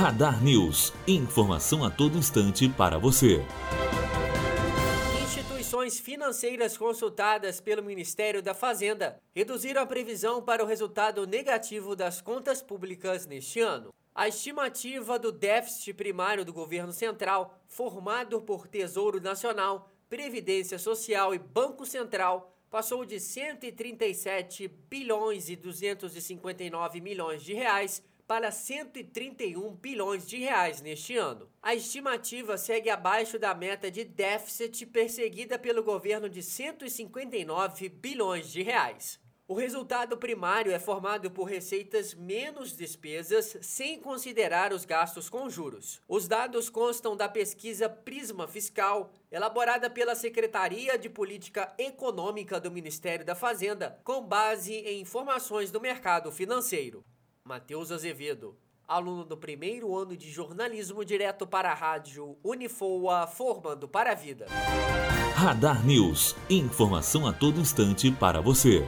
Radar News. Informação a todo instante para você. Instituições financeiras consultadas pelo Ministério da Fazenda reduziram a previsão para o resultado negativo das contas públicas neste ano. A estimativa do déficit primário do governo central, formado por Tesouro Nacional, Previdência Social e Banco Central, passou de 137 bilhões e 259 milhões de reais para 131 bilhões de reais neste ano. A estimativa segue abaixo da meta de déficit perseguida pelo governo de 159 bilhões de reais. O resultado primário é formado por receitas menos despesas, sem considerar os gastos com juros. Os dados constam da pesquisa Prisma Fiscal, elaborada pela Secretaria de Política Econômica do Ministério da Fazenda, com base em informações do mercado financeiro. Matheus Azevedo, aluno do primeiro ano de jornalismo direto para a rádio Unifoa, formando para a vida. Radar News, informação a todo instante para você.